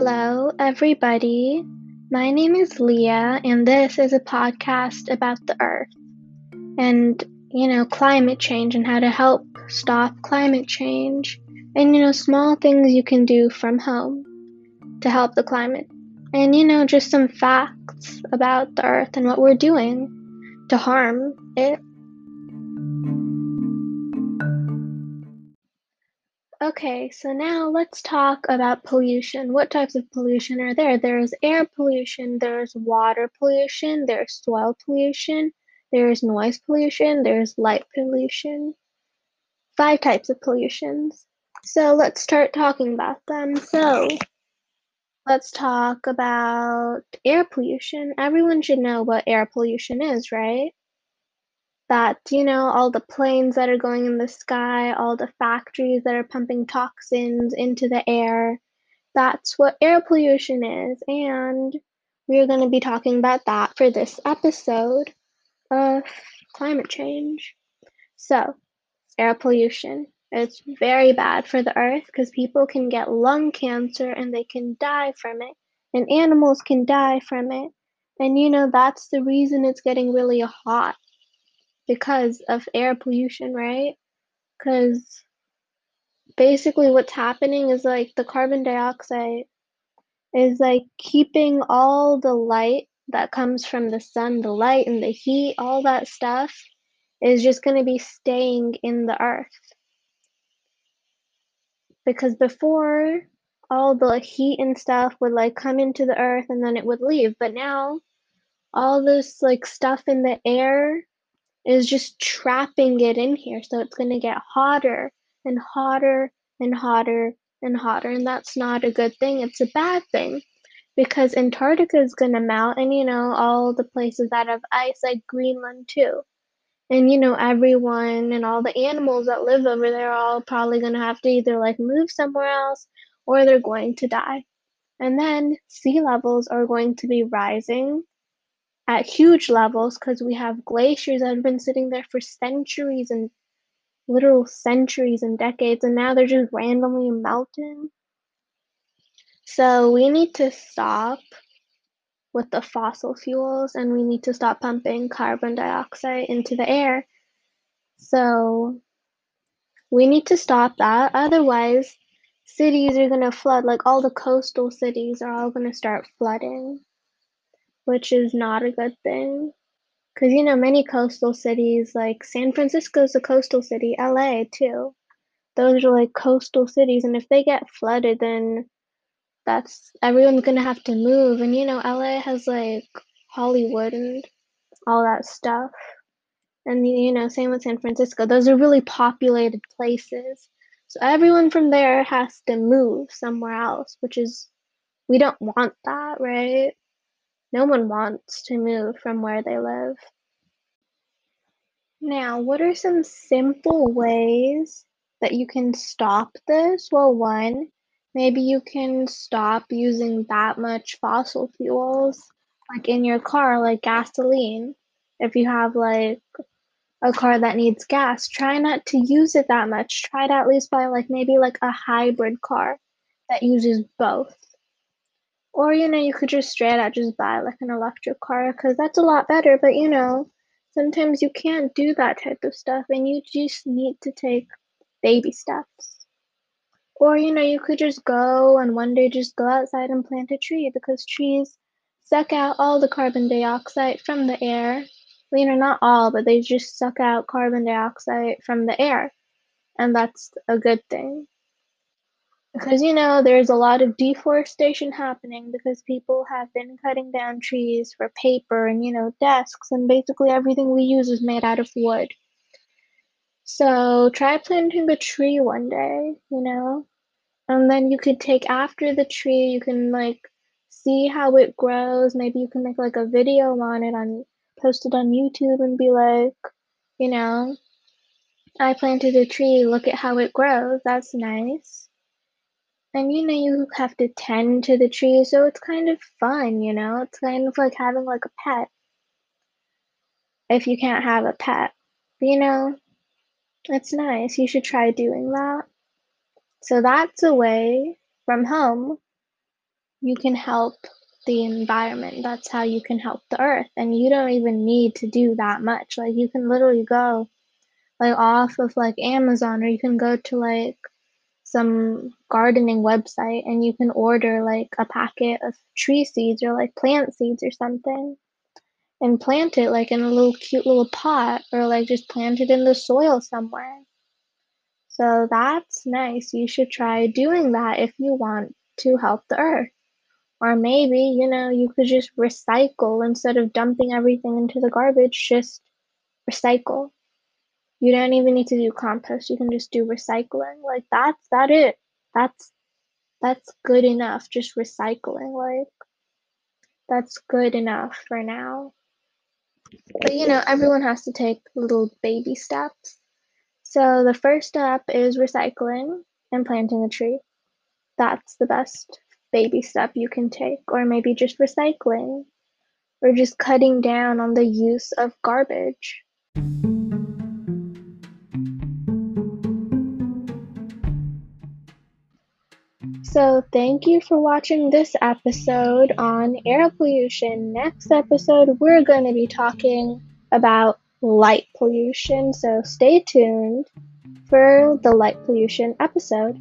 Hello, everybody. My name is Leah, and this is a podcast about the Earth and, you know, climate change and how to help stop climate change and, you know, small things you can do from home to help the climate. And, you know, just some facts about the Earth and what we're doing to harm it. Okay, so now let's talk about pollution. What types of pollution are there? There's air pollution, there's water pollution, there's soil pollution, there's noise pollution, there's light pollution. Five types of pollutions. So let's start talking about them. So let's talk about air pollution. Everyone should know what air pollution is, right? That you know all the planes that are going in the sky all the factories that are pumping toxins into the air that's what air pollution is. And we're going to be talking about that for this episode of climate change. So air pollution it's very bad for the earth because people can get lung cancer and they can die from it and animals can die from it. And you know that's the reason it's getting really hot because of air pollution, right? Because basically what's happening is like the carbon dioxide is like keeping all the light that comes from the sun, the light and the heat, all that stuff is just going to be staying in the earth. Because before all the heat and stuff would like come into the earth and then it would leave, but now all this like stuff in the air is just trapping it in here. So it's going to get hotter and hotter and hotter and hotter. And that's not a good thing. It's a bad thing because Antarctica is going to melt and, you know, all the places that have ice, like Greenland too. And, you know, everyone and all the animals that live over there are all probably going to have to either like move somewhere else or they're going to die. And then sea levels are going to be rising at huge levels because we have glaciers that have been sitting there for centuries and literal centuries and decades, and now they're just randomly melting. So we need to stop with the fossil fuels and we need to stop pumping carbon dioxide into the air. So we need to stop that. Otherwise, cities are going to flood. Like all the coastal cities are all going to start flooding which is not a good thing. Because, you know, many coastal cities, like San Francisco is a coastal city, LA too. Those are like coastal cities, and if they get flooded, then that's everyone's gonna have to move. And, you know, LA has like Hollywood and all that stuff. And, you know, same with San Francisco. Those are really populated places. So everyone from there has to move somewhere else, which is, we don't want that, right? No one wants to move from where they live. Now, what are some simple ways that you can stop this? Well, one, maybe you can stop using that much fossil fuels, like in your car, like gasoline. If you have like a car that needs gas, try not to use it that much. Try to at least buy like maybe like a hybrid car that uses both. Or, you know, you could just straight out just buy like an electric car because that's a lot better. But, you know, sometimes you can't do that type of stuff and you just need to take baby steps. Or, you know, you could just go and one day just go outside and plant a tree because trees suck out all the carbon dioxide from the air. You know, not all, but they just suck out carbon dioxide from the air. And that's a good thing because you know there's a lot of deforestation happening because people have been cutting down trees for paper and you know desks and basically everything we use is made out of wood. So try planting a tree one day you know? And then you could take after the tree you can like see how it grows. Maybe you can make like a video on it on post it on youtube and be like you know i planted a tree look at how it grows that's nice and you know, you have to tend to the tree, so it's kind of fun, you know? It's kind of like having like a pet. If you can't have a pet. You know, it's nice. You should try doing that. So that's a way from home you can help the environment. That's how you can help the earth. And you don't even need to do that much. Like you can literally go like off of like Amazon or you can go to like some gardening website and you can order like a packet of tree seeds or like plant seeds or something and plant it like in a little cute little pot or like just plant it in the soil somewhere. So that's nice. You should try doing that if you want to help the earth. Or maybe, you know, you could just recycle instead of dumping everything into the garbage, just recycle. You don't even need to do compost. You can just do recycling. Like that's that it. That's that's good enough. Just recycling. Like that's good enough for now. But you know, everyone has to take little baby steps. So the first step is recycling and planting a tree. That's the best baby step you can take. Or maybe just recycling or just cutting down on the use of garbage. So, thank you for watching this episode on air pollution. Next episode, we're going to be talking about light pollution. So, stay tuned for the light pollution episode.